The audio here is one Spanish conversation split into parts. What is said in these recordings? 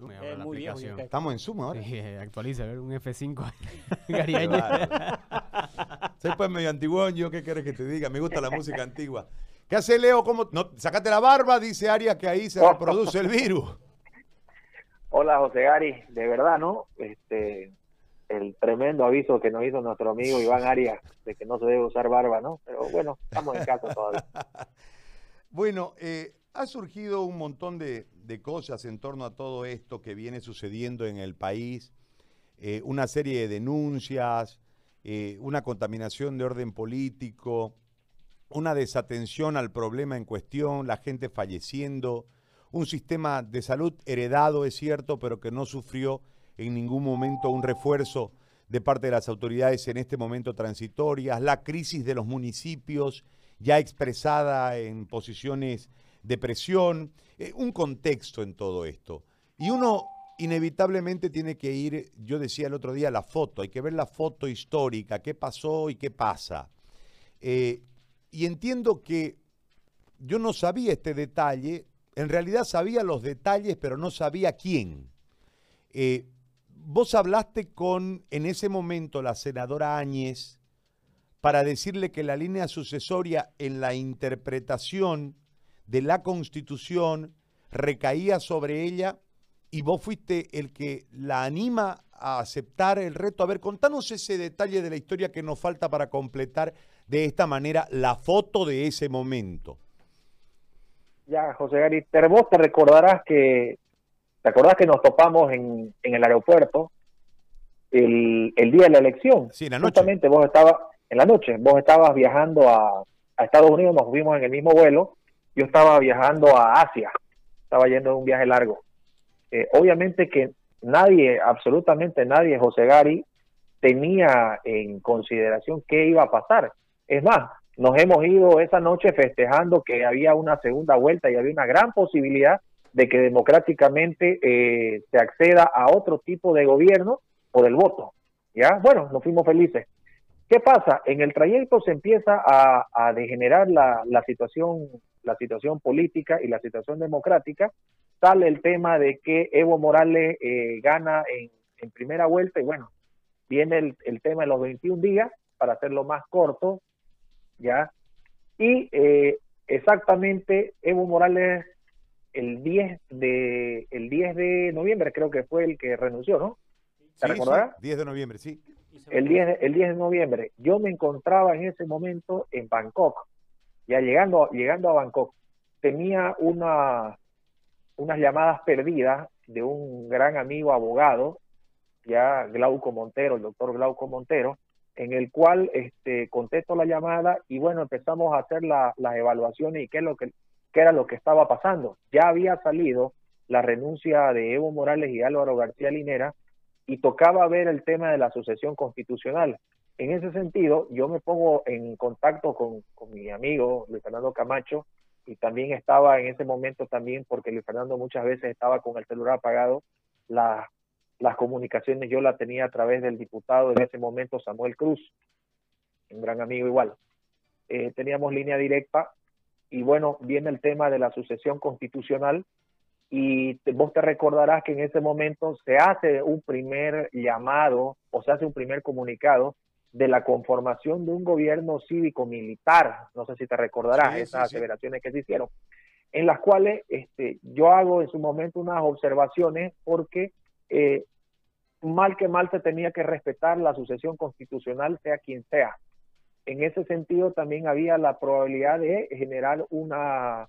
muy viejo, Estamos en Zoom ahora. Sí, actualiza, a ver, un F5 Gary Soy pues medio antiguo, yo qué quieres que te diga, me gusta la música antigua. ¿Qué hace Leo? ¿Cómo? No, sacate la barba, dice Arias que ahí se reproduce el virus. Hola José Gary, de verdad, ¿no? Este, el tremendo aviso que nos hizo nuestro amigo Iván Arias de que no se debe usar barba, ¿no? Pero bueno, estamos en casa todavía. bueno, eh, ha surgido un montón de, cosas en torno a todo esto que viene sucediendo en el país, eh, una serie de denuncias, eh, una contaminación de orden político, una desatención al problema en cuestión, la gente falleciendo, un sistema de salud heredado, es cierto, pero que no sufrió en ningún momento un refuerzo de parte de las autoridades en este momento transitorias, la crisis de los municipios ya expresada en posiciones de presión, eh, un contexto en todo esto. Y uno inevitablemente tiene que ir, yo decía el otro día, la foto, hay que ver la foto histórica, qué pasó y qué pasa. Eh, y entiendo que yo no sabía este detalle, en realidad sabía los detalles, pero no sabía quién. Eh, vos hablaste con, en ese momento, la senadora Áñez para decirle que la línea sucesoria en la interpretación de la Constitución recaía sobre ella y vos fuiste el que la anima a aceptar el reto. A ver, contanos ese detalle de la historia que nos falta para completar de esta manera la foto de ese momento. Ya, José Gary, vos te recordarás que, ¿te acordás que nos topamos en, en el aeropuerto el, el, día de la elección? Sí, la noche. Justamente vos estabas, en la noche, vos estabas viajando a, a Estados Unidos, nos fuimos en el mismo vuelo, yo estaba viajando a Asia, estaba yendo de un viaje largo. Eh, obviamente que nadie, absolutamente nadie, José Gary, tenía en consideración qué iba a pasar. Es más, nos hemos ido esa noche festejando que había una segunda vuelta y había una gran posibilidad de que democráticamente eh, se acceda a otro tipo de gobierno o del voto. ¿Ya? Bueno, nos fuimos felices. ¿Qué pasa? En el trayecto se empieza a, degenerar la, situación, la situación política y la situación democrática. Sale el tema de que Evo Morales eh, gana en, primera vuelta y bueno, viene el, el, tema de los 21 días para hacerlo más corto, ¿ya? Y eh, exactamente Evo Morales el 10 de el 10 de noviembre creo que fue el que renunció, ¿no? ¿Te sí, 10 de noviembre, sí el 10, de, el 10 de noviembre. Yo me encontraba en ese momento en Bangkok, ya llegando, llegando a Bangkok. Tenía una, unas llamadas perdidas de un gran amigo abogado, ya Glauco Montero, el doctor Glauco Montero, en el cual este, contesto la llamada y bueno, empezamos a hacer las evaluaciones y qué, es lo que, qué era lo que estaba pasando. Ya había salido la renuncia de Evo Morales y Álvaro García Linera y tocaba ver el tema de la sucesión constitucional. En ese sentido, yo me pongo en contacto con, mi amigo Luis Fernando Camacho y también estaba en ese momento también, porque Luis Fernando muchas veces estaba con el celular apagado, las comunicaciones yo las tenía a través del diputado en ese momento Samuel Cruz, un gran amigo igual. Eh, teníamos línea directa y bueno, viene el tema de la sucesión constitucional y vos te recordarás que en ese momento se hace un primer llamado o se hace un primer comunicado de la conformación de un gobierno cívico-militar, no sé si te recordarás esas aseveraciones que se hicieron, en las cuales este, yo hago en su momento unas observaciones porque eh, mal que mal se tenía que respetar la sucesión constitucional, sea quien sea. En ese sentido también había la probabilidad de generar una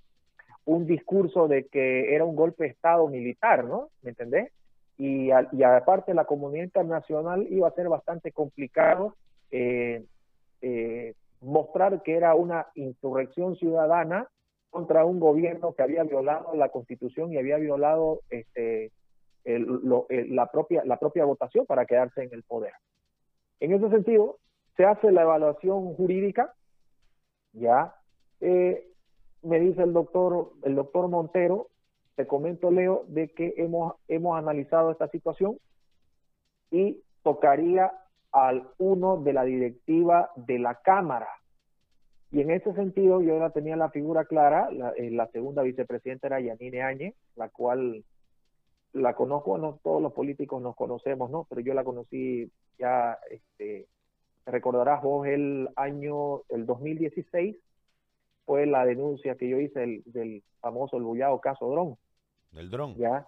un discurso de que era un golpe de Estado militar, ¿no? ¿Me entendés? Y, y aparte la comunidad internacional iba a ser bastante complicado mostrar que era una insurrección ciudadana contra un gobierno que había violado la constitución y había violado este, la, propia, la propia votación para quedarse en el poder. En ese sentido, se hace la evaluación jurídica, ya, eh, me dice el doctor, el doctor Montero, te comento, Leo, de que hemos, hemos analizado esta situación y tocaría al uno de la directiva de la Cámara. Y en ese sentido yo ya tenía la figura clara, la, eh, la segunda vicepresidenta era Yanine Áñez, la cual la conozco, no todos los políticos nos conocemos, ¿no? Pero yo la conocí ya, este, recordarás vos el año, el 2016, fue la denuncia que yo hice del, famoso, el bullado caso Dron. Del dron. Ya,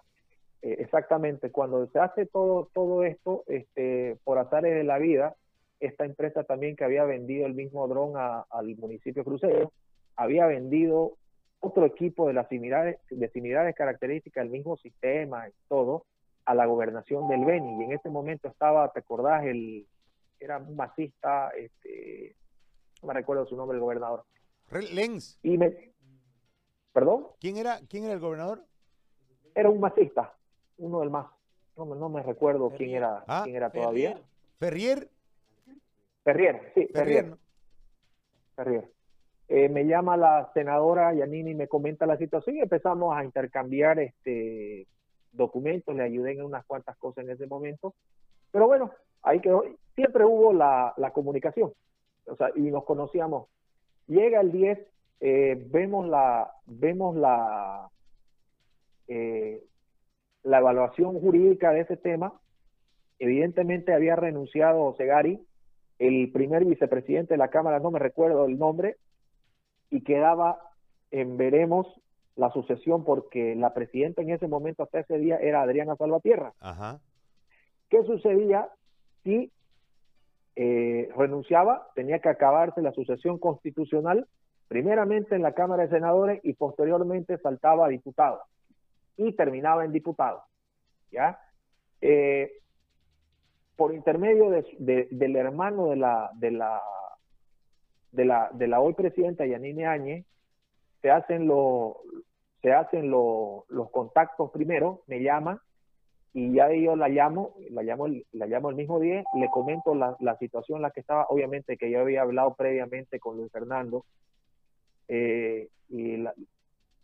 eh, exactamente. Cuando se hace todo, todo esto, este, por azares de la vida, esta empresa también que había vendido el mismo dron al municipio crucero, había vendido otro equipo de las similares, de similares características del mismo sistema y todo a la gobernación del Beni. Y en ese momento estaba, ¿te acordás? El, era un masista, este, no me recuerdo su nombre, el gobernador. Lenz. Y me, ¿Perdón? ¿Quién era, ¿Quién era el gobernador? Era un masista, uno del más. No, no me recuerdo quién era, ah, quién era todavía. Ferrier. Ferrier, sí, Ferrier. Ferrier. Eh, me llama la senadora Yanini y me comenta la situación y empezamos a intercambiar este documentos, le ayudé en unas cuantas cosas en ese momento. Pero bueno, ahí quedó. Siempre hubo la, la comunicación, o sea, y nos conocíamos. Llega el 10, eh, vemos la, vemos la, eh, la evaluación jurídica de ese tema. Evidentemente había renunciado Segari, el primer vicepresidente de la Cámara, no me recuerdo el nombre, y quedaba en veremos la sucesión porque la presidenta en ese momento, hasta ese día, era Adriana Salvatierra. Ajá. ¿Qué sucedía si eh, renunciaba? Tenía que acabarse la sucesión constitucional, primeramente en la Cámara de Senadores y posteriormente saltaba a diputado y terminaba en diputado. ¿Ya? Eh, por intermedio del hermano de la, de la de la, de la hoy presidenta Yanine Áñez, se hacen, lo, se hacen los contactos primero, me llama y ya yo la llamo, la llamo, la llamo el mismo día, le comento la, la situación en la que estaba, obviamente que yo había hablado previamente con Luis Fernando, eh, y la,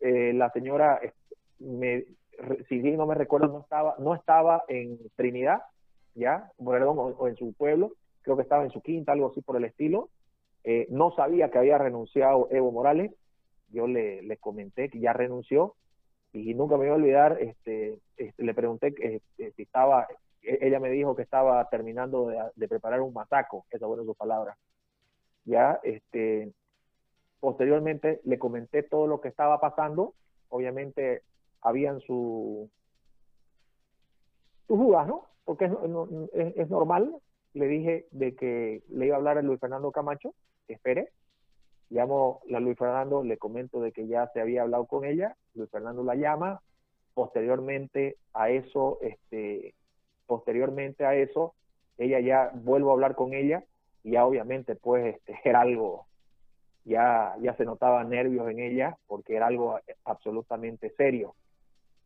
eh, la señora, me, si bien no me recuerdo, no estaba, no estaba en Trinidad, ya, perdón, o en su pueblo, creo que estaba en su quinta, algo así por el estilo, eh, no sabía que había renunciado Evo Morales. Yo le, le, comenté que ya renunció y nunca me voy a olvidar. Este, este le pregunté eh, si estaba, e, ella me dijo que estaba terminando de, preparar un masaco, esa fue su palabra. Ya, este, posteriormente le comenté todo lo que estaba pasando. Obviamente habían su, sus dudas, ¿no? Porque es, es normal, le dije de que le iba a hablar a Luis Fernando Camacho espere. Llamo a Luis Fernando, le comento de que ya se había hablado con ella, Luis Fernando la llama, posteriormente a eso, este, posteriormente a eso, ella ya vuelvo a hablar con ella ya obviamente pues este, era algo, ya, ya se notaba nervios en ella porque era algo absolutamente serio.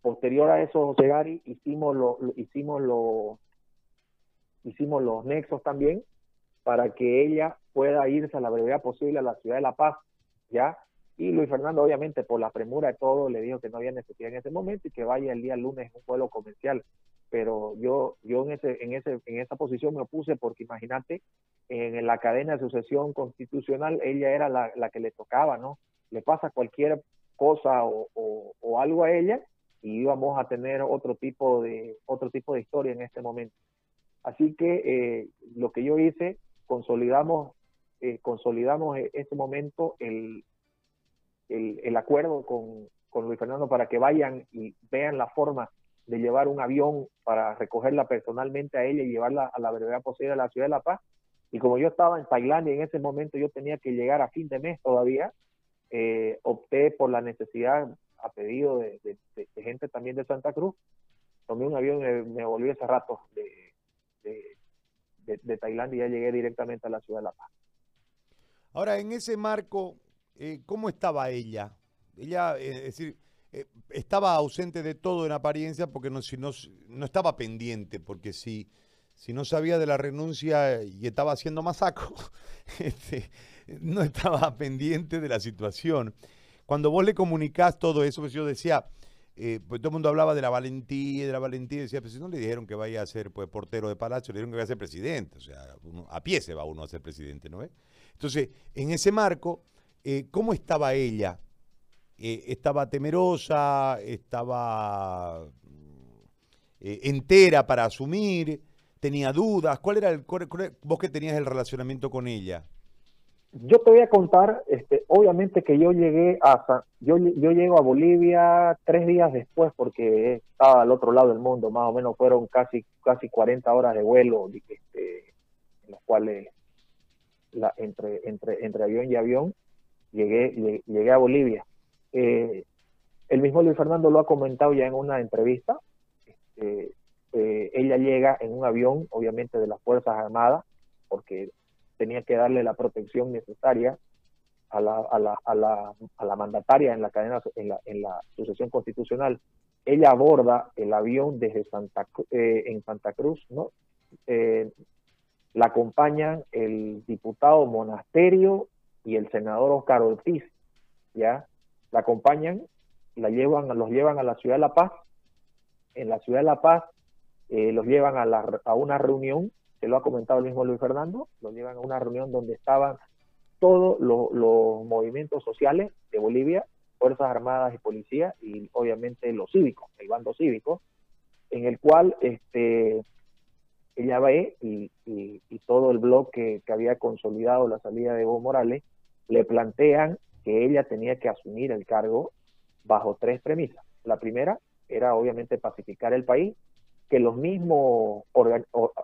Posterior a eso, José Gary, hicimos lo, hicimos hicimos los nexos también para que ella pueda irse a la brevedad posible a la ciudad de La Paz, ¿ya? Y Luis Fernando, obviamente, por la premura de todo, le dijo que no había necesidad en ese momento y que vaya el día lunes en un vuelo comercial. Pero yo, yo en ese, en ese, en esa posición me opuse porque imagínate, en la cadena de sucesión constitucional, ella era la, la que le tocaba, ¿no? Le pasa cualquier cosa o, o, algo a ella y íbamos a tener otro tipo de, otro tipo de historia en este momento. Así que eh, lo que yo hice consolidamos, eh, consolidamos en este momento el, el, acuerdo con, con Luis Fernando para que vayan y vean la forma de llevar un avión para recogerla personalmente a ella y llevarla a la brevedad posible a la ciudad de La Paz. Y como yo estaba en Tailandia en ese momento yo tenía que llegar a fin de mes todavía, eh, opté por la necesidad, a pedido de, gente también de Santa Cruz, tomé un avión y me, volví ese rato de, de, Tailandia y ya llegué directamente a la ciudad de La Paz. Ahora, en ese marco, eh, ¿cómo estaba ella? Ella, eh, es decir, eh, estaba ausente de todo en apariencia porque no, si no, no estaba pendiente, porque si, si no sabía de la renuncia y estaba haciendo masaco, este, no estaba pendiente de la situación. Cuando vos le comunicás todo eso, pues yo decía, eh, pues todo el mundo hablaba de la valentía, de la valentía, decía, pues si no le dijeron que vaya a ser pues, portero de palacio, le dijeron que vaya a ser presidente, o sea, a pie se va uno a ser presidente, ¿no Entonces, en ese marco, eh, ¿cómo estaba ella? Eh, ¿Estaba temerosa? ¿Estaba eh, entera para asumir, tenía dudas. ¿Cuál era el vos que tenías el relacionamiento con ella? Yo te voy a contar, este, obviamente que yo llegué a yo, yo llego a Bolivia tres días después porque estaba al otro lado del mundo, más o menos fueron casi casi 40 horas de vuelo, este, en los cuales entre, entre, entre avión y avión llegué, llegué, a Bolivia. Eh, el mismo Luis Fernando lo ha comentado ya en una entrevista. Este, eh, ella llega en un avión, obviamente de las Fuerzas Armadas, porque tenía que darle la protección necesaria a la, a la, a la, a la mandataria en la cadena, en la, en la sucesión constitucional. Ella aborda el avión desde Santa, eh, en Santa Cruz, ¿no? Eh, la acompañan el diputado Monasterio y el senador Oscar Ortiz, ¿ya? La acompañan, la llevan, los llevan a la ciudad de La Paz. En la ciudad de La Paz eh, los llevan a, la, a una reunión que lo ha comentado el mismo Luis Fernando, lo llevan a una reunión donde estaban todos los, movimientos sociales de Bolivia, Fuerzas Armadas y Policía, y obviamente los cívicos, el bando cívico, en el cual este, ella ve y, todo el bloque que había consolidado la salida de Evo Morales, le plantean que ella tenía que asumir el cargo bajo tres premisas. La primera era obviamente pacificar el país que los mismos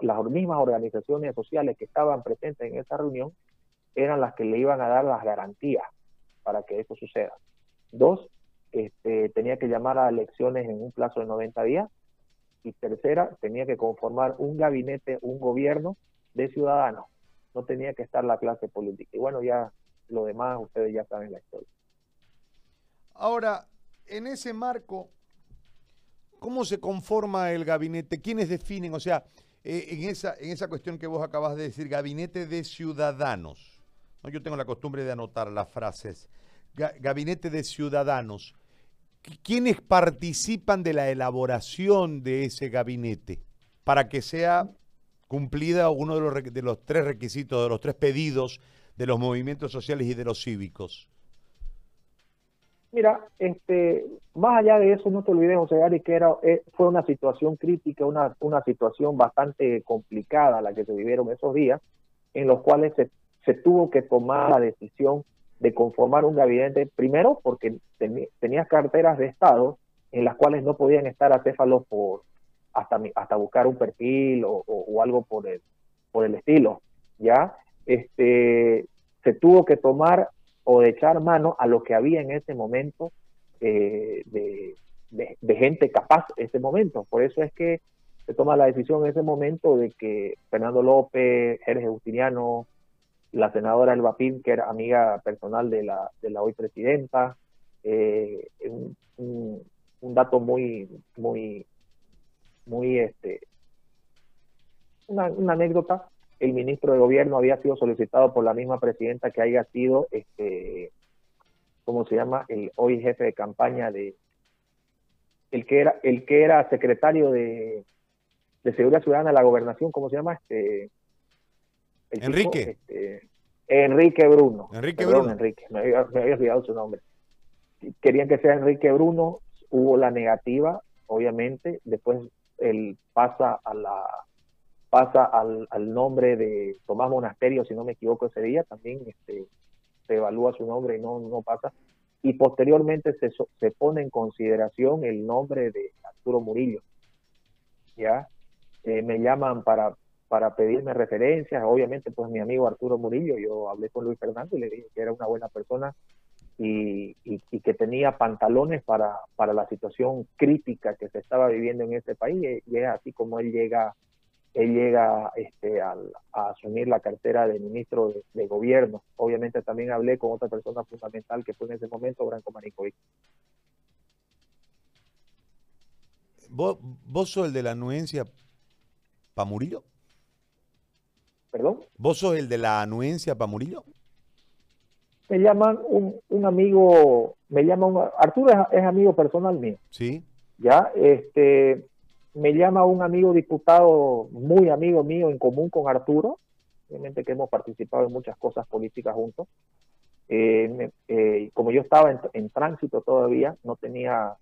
las mismas organizaciones sociales que estaban presentes en esa reunión eran las que le iban a dar las garantías para que eso suceda. Dos, este, tenía que llamar a elecciones en un plazo de 90 días. Y tercera, tenía que conformar un gabinete, un gobierno de ciudadanos. No tenía que estar la clase política. Y bueno, ya lo demás ustedes ya saben la historia. Ahora, en ese marco, ¿Cómo se conforma el gabinete? ¿Quiénes definen? O sea, eh, en, esa, en esa cuestión que vos acabas de decir, gabinete de ciudadanos. ¿no? Yo tengo la costumbre de anotar las frases. gabinete de ciudadanos. ¿Quiénes participan de la elaboración de ese gabinete para que sea cumplida uno de los, de los tres requisitos, de los tres pedidos de los movimientos sociales y de los cívicos? Mira, este, más allá de eso, no te olvides, José Gary, que era, eh, fue una situación crítica, una, una situación bastante complicada la que se vivieron esos días, en los cuales se, se tuvo que tomar la decisión de conformar un gabinete, primero porque tenía carteras de Estado en las cuales no podían estar acéfalos por hasta, hasta buscar un perfil o, o, algo por el, por el estilo, ¿ya? Este, se tuvo que tomar o de echar mano a lo que había en ese momento eh, de, gente capaz en ese momento. Por eso es que se toma la decisión en ese momento de que Fernando López, Jerez Justiniano, la senadora Elba Pin, que era amiga personal de la, de la hoy presidenta, eh, un, dato muy, muy, muy, este, una, una anécdota, el ministro de gobierno había sido solicitado por la misma presidenta que haya sido, este, ¿cómo se llama? El hoy jefe de campaña de, el que era, el que era secretario de, Seguridad Ciudadana de la Gobernación, ¿cómo se llama? Este, Enrique. Este, Enrique Bruno. Enrique Bruno. Enrique, me había, me había olvidado su nombre. Querían que sea Enrique Bruno, hubo la negativa, obviamente, después él pasa a la pasa al, nombre de Tomás Monasterio, si no me equivoco ese día, también este, se evalúa su nombre y no, no pasa. Y posteriormente se, se pone en consideración el nombre de Arturo Murillo. ¿ya? Eh, me llaman para, para pedirme referencias, obviamente pues mi amigo Arturo Murillo, yo hablé con Luis Fernando y le dije que era una buena persona y, y, que tenía pantalones para, para la situación crítica que se estaba viviendo en este país y es así como él llega él llega este, a, asumir la cartera de ministro de, gobierno. Obviamente también hablé con otra persona fundamental que fue en ese momento, Branco Manicovic. ¿Vos, ¿Vos sos el de la anuencia para Murillo? ¿Perdón? ¿Vos sos el de la anuencia para Murillo? Me llaman un, un amigo, me llama un, Arturo es, es, amigo personal mío. Sí. Ya, este, me llama un amigo diputado, muy amigo mío, en común con Arturo, obviamente que hemos participado en muchas cosas políticas juntos. Eh, eh, como yo estaba en, tránsito todavía, no tenía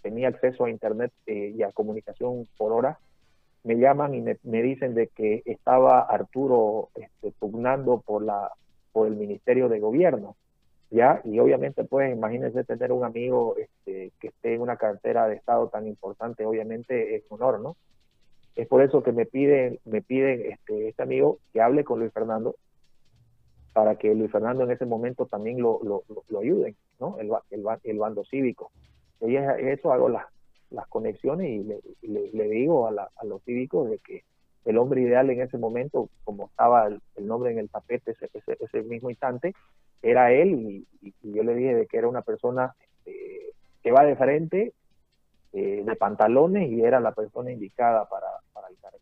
tenía acceso a internet eh, y a comunicación por hora, me llaman y me, dicen de que estaba Arturo este, pugnando por la por el Ministerio de Gobierno, ya y obviamente pues imagínense tener un amigo este, que esté en una cartera de Estado tan importante, obviamente es honor, ¿no? Es por eso que me piden me piden este, este amigo que hable con Luis Fernando para que Luis Fernando en ese momento también lo, lo, lo ayuden, ¿no? El, el, el bando cívico. Y eso hago las, las conexiones y le, le, digo a, la, a, los cívicos de que el hombre ideal en ese momento, como estaba el, nombre en el tapete ese, ese, mismo instante, era él y, yo le dije de que era una persona este, que va de frente, eh, de pantalones y era la persona indicada para, para el cargo.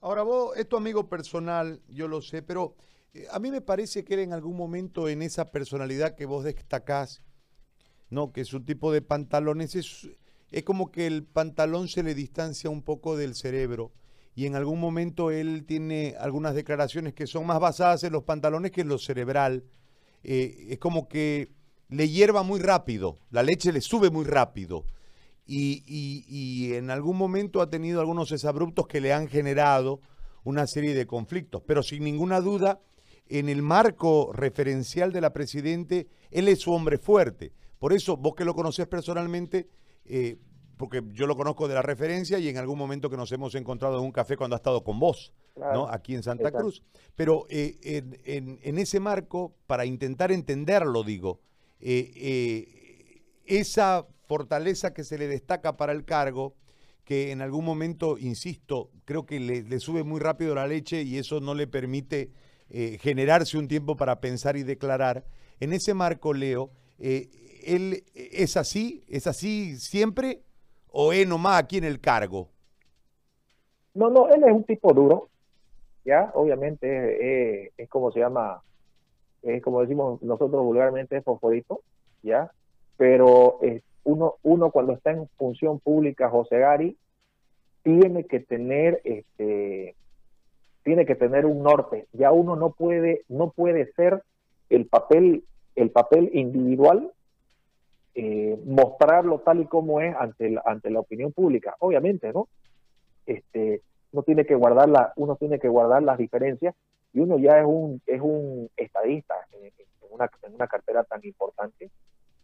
Ahora vos, es tu amigo personal, yo lo sé, pero eh, a mí me parece que era en algún momento en esa personalidad que vos destacás, ¿no? Que es un tipo de pantalones, es, es como que el pantalón se le distancia un poco del cerebro y en algún momento él tiene algunas declaraciones que son más basadas en los pantalones que en lo cerebral. Eh, es como que le hierva muy rápido, la leche le sube muy rápido. Y, y, en algún momento ha tenido algunos desabruptos que le han generado una serie de conflictos. Pero sin ninguna duda, en el marco referencial de la Presidente, él es su hombre fuerte. Por eso, vos que lo conocés personalmente, eh, porque yo lo conozco de la referencia y en algún momento que nos hemos encontrado en un café cuando ha estado con vos, ¿no? Aquí en Santa Cruz. Pero eh, en, ese marco, para intentar entenderlo, digo, eh, esa fortaleza que se le destaca para el cargo, que en algún momento, insisto, creo que le, sube muy rápido la leche y eso no le permite generarse un tiempo para pensar y declarar. En ese marco, Leo, él es así, es así siempre o es nomás aquí en el cargo? No, no, él es un tipo duro, ya, obviamente es, como se llama, es como decimos nosotros vulgarmente, es fosforito, ya, pero uno, uno cuando está en función pública, José Gari, tiene que tener este tiene que tener un norte. Ya uno no puede no puede ser el papel el papel individual eh, mostrarlo tal y como es ante la, ante la opinión pública. Obviamente, ¿no? Este, uno tiene que guardar la, uno tiene que guardar las diferencias y uno ya es un es un estadista en, una, en una cartera tan importante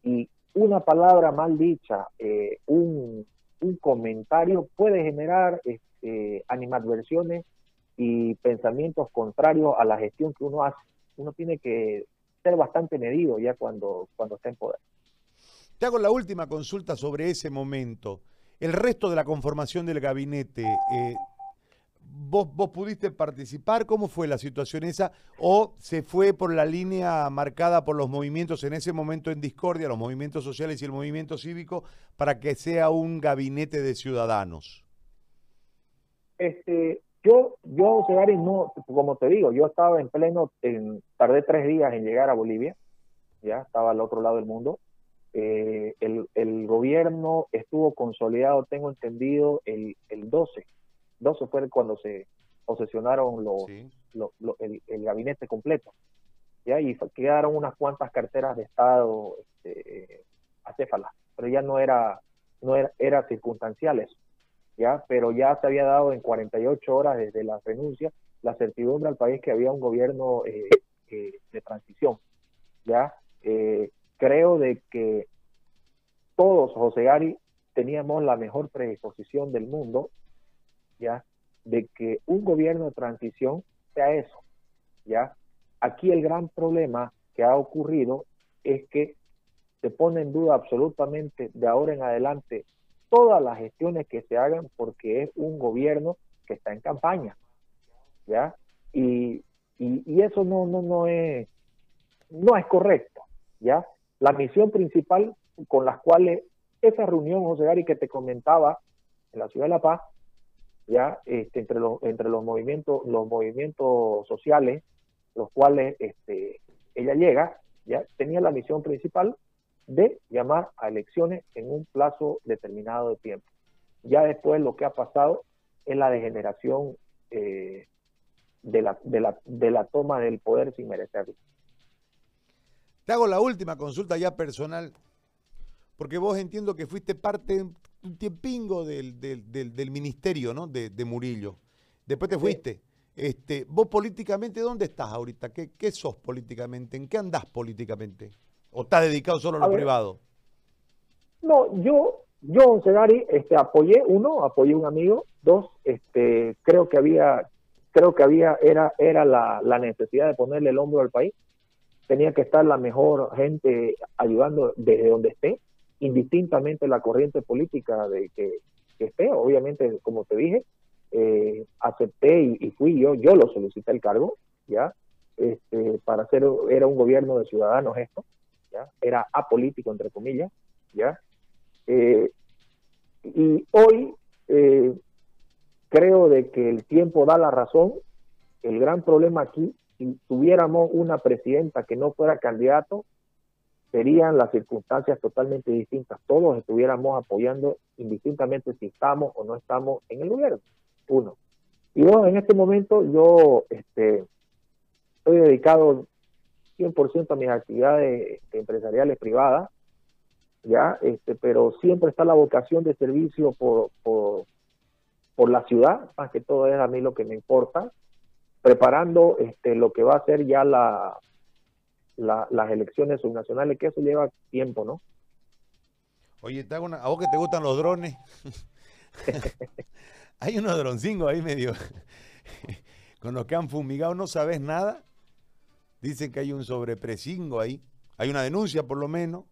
y una palabra mal dicha, eh, un, un comentario puede generar este, animadversiones y pensamientos contrarios a la gestión que uno hace. Uno tiene que ser bastante medido ya cuando, cuando está en poder. Te hago la última consulta sobre ese momento. El resto de la conformación del gabinete, eh, ¿vos, ¿vos pudiste participar? ¿Cómo fue la situación esa? ¿O se fue por la línea marcada por los movimientos en ese momento en discordia, los movimientos sociales y el movimiento cívico, para que sea un gabinete de ciudadanos? Este, yo, yo, no, como te digo, yo estaba en pleno, tardé tres días en llegar a Bolivia, ya estaba al otro lado del mundo, eh, el, el, gobierno estuvo consolidado, tengo entendido, el, el 12. 12 fue cuando se posesionaron los, el, el, gabinete completo. ¿ya? Y quedaron unas cuantas carteras de Estado este, acéfalas, pero ya no era, no era, era circunstancial ¿ya? Pero ya se había dado en 48 horas desde la renuncia la certidumbre al país que había un gobierno eh, eh, de transición, ¿ya? Creo de que todos, José Gary, teníamos la mejor predisposición del mundo, ¿ya? De que un gobierno de transición sea eso, ¿ya? Aquí el gran problema que ha ocurrido es que se pone en duda absolutamente de ahora en adelante todas las gestiones que se hagan porque es un gobierno que está en campaña, ¿ya? Y, y, eso no, no, no es no es correcto, ¿ya? La misión principal con las cuales esa reunión, José Gary, que te comentaba en la ciudad de La Paz, ya este, entre los entre los movimientos los movimientos sociales, los cuales este, ella llega, ya tenía la misión principal de llamar a elecciones en un plazo determinado de tiempo. Ya después lo que ha pasado es la degeneración eh, de, la, de, la, de la toma del poder sin merecerlo. Te hago la última consulta ya personal. porque vos entiendo que fuiste parte un tiempingo del, del, del, ministerio, ¿no? De, de, Murillo. Después te fuiste. Este, vos políticamente, ¿dónde estás ahorita? ¿Qué, ¿Qué, sos políticamente? ¿En qué andás políticamente? ¿O estás dedicado solo a lo privado? No, yo, yo, Segari, este, apoyé, uno, apoyé un amigo, dos, este, creo que había, creo que había, era, era la, la necesidad de ponerle el hombro al país. Tenía que estar la mejor gente ayudando desde donde esté indistintamente la corriente política de que, esté. Obviamente, como te dije, eh, acepté y, fui yo, yo lo solicité el cargo, ¿ya? Este, para hacer, era un gobierno de ciudadanos esto, ¿ya? Era apolítico, entre comillas, ¿ya? Eh, y hoy eh, creo de que el tiempo da la razón. El gran problema aquí, si tuviéramos una presidenta que no fuera candidato, serían las circunstancias totalmente distintas. Todos estuviéramos apoyando indistintamente si estamos o no estamos en el gobierno. Uno. Y dos, en este momento yo este, estoy dedicado 100% a mis actividades este, empresariales privadas, ya, este, pero siempre está la vocación de servicio por, por, por la ciudad, más que todo es a mí lo que me importa, preparando este, lo que va a ser ya la, las elecciones subnacionales, que eso lleva tiempo, ¿no? Oye, te a vos que te gustan los drones, hay unos droncingos ahí medio, con los que han fumigado, no sabes nada. Dicen que hay un sobrepresingo ahí, hay una denuncia por lo menos,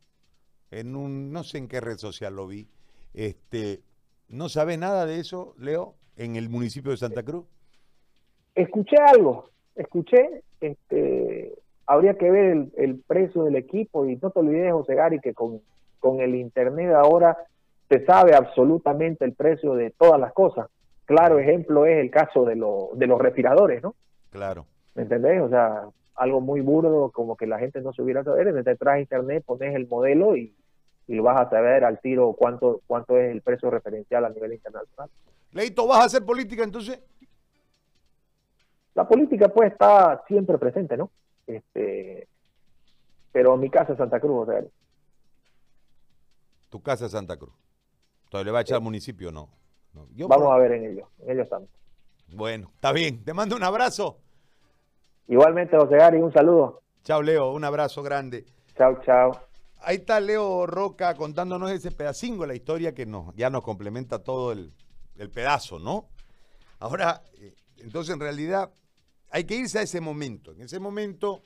en un, no sé en qué red social lo vi. Este, ¿No sabes nada de eso, Leo, en el municipio de Santa Cruz? Escuché algo, escuché, este, habría que ver el, precio del equipo y no te olvides, José Gary, que con, con el Internet ahora se sabe absolutamente el precio de todas las cosas. Claro ejemplo es el caso de, de los respiradores, ¿no? Claro. ¿Me entendés? O sea, algo muy burdo, como que la gente no se hubiera saber. Detrás de internet pones el modelo y, y vas a saber al tiro cuánto, cuánto es el precio referencial a nivel internacional. Leito, ¿vas a hacer política entonces? La política pues está siempre presente, ¿no? Este, pero mi casa es Santa Cruz, o sea. Tu casa es Santa Cruz. Entonces, ¿le va a echar al municipio o no? Vamos a ver en ellos, en ellos estamos. Bueno, está bien. Te mando un abrazo. Igualmente, José Gary, un saludo. Chao, Leo. Un abrazo grande. Chao, chao. Ahí está Leo Roca contándonos ese pedacingo, la historia que nos, ya nos complementa todo el, el pedazo, ¿no? Ahora, eh, entonces en realidad hay que irse a ese momento. En ese momento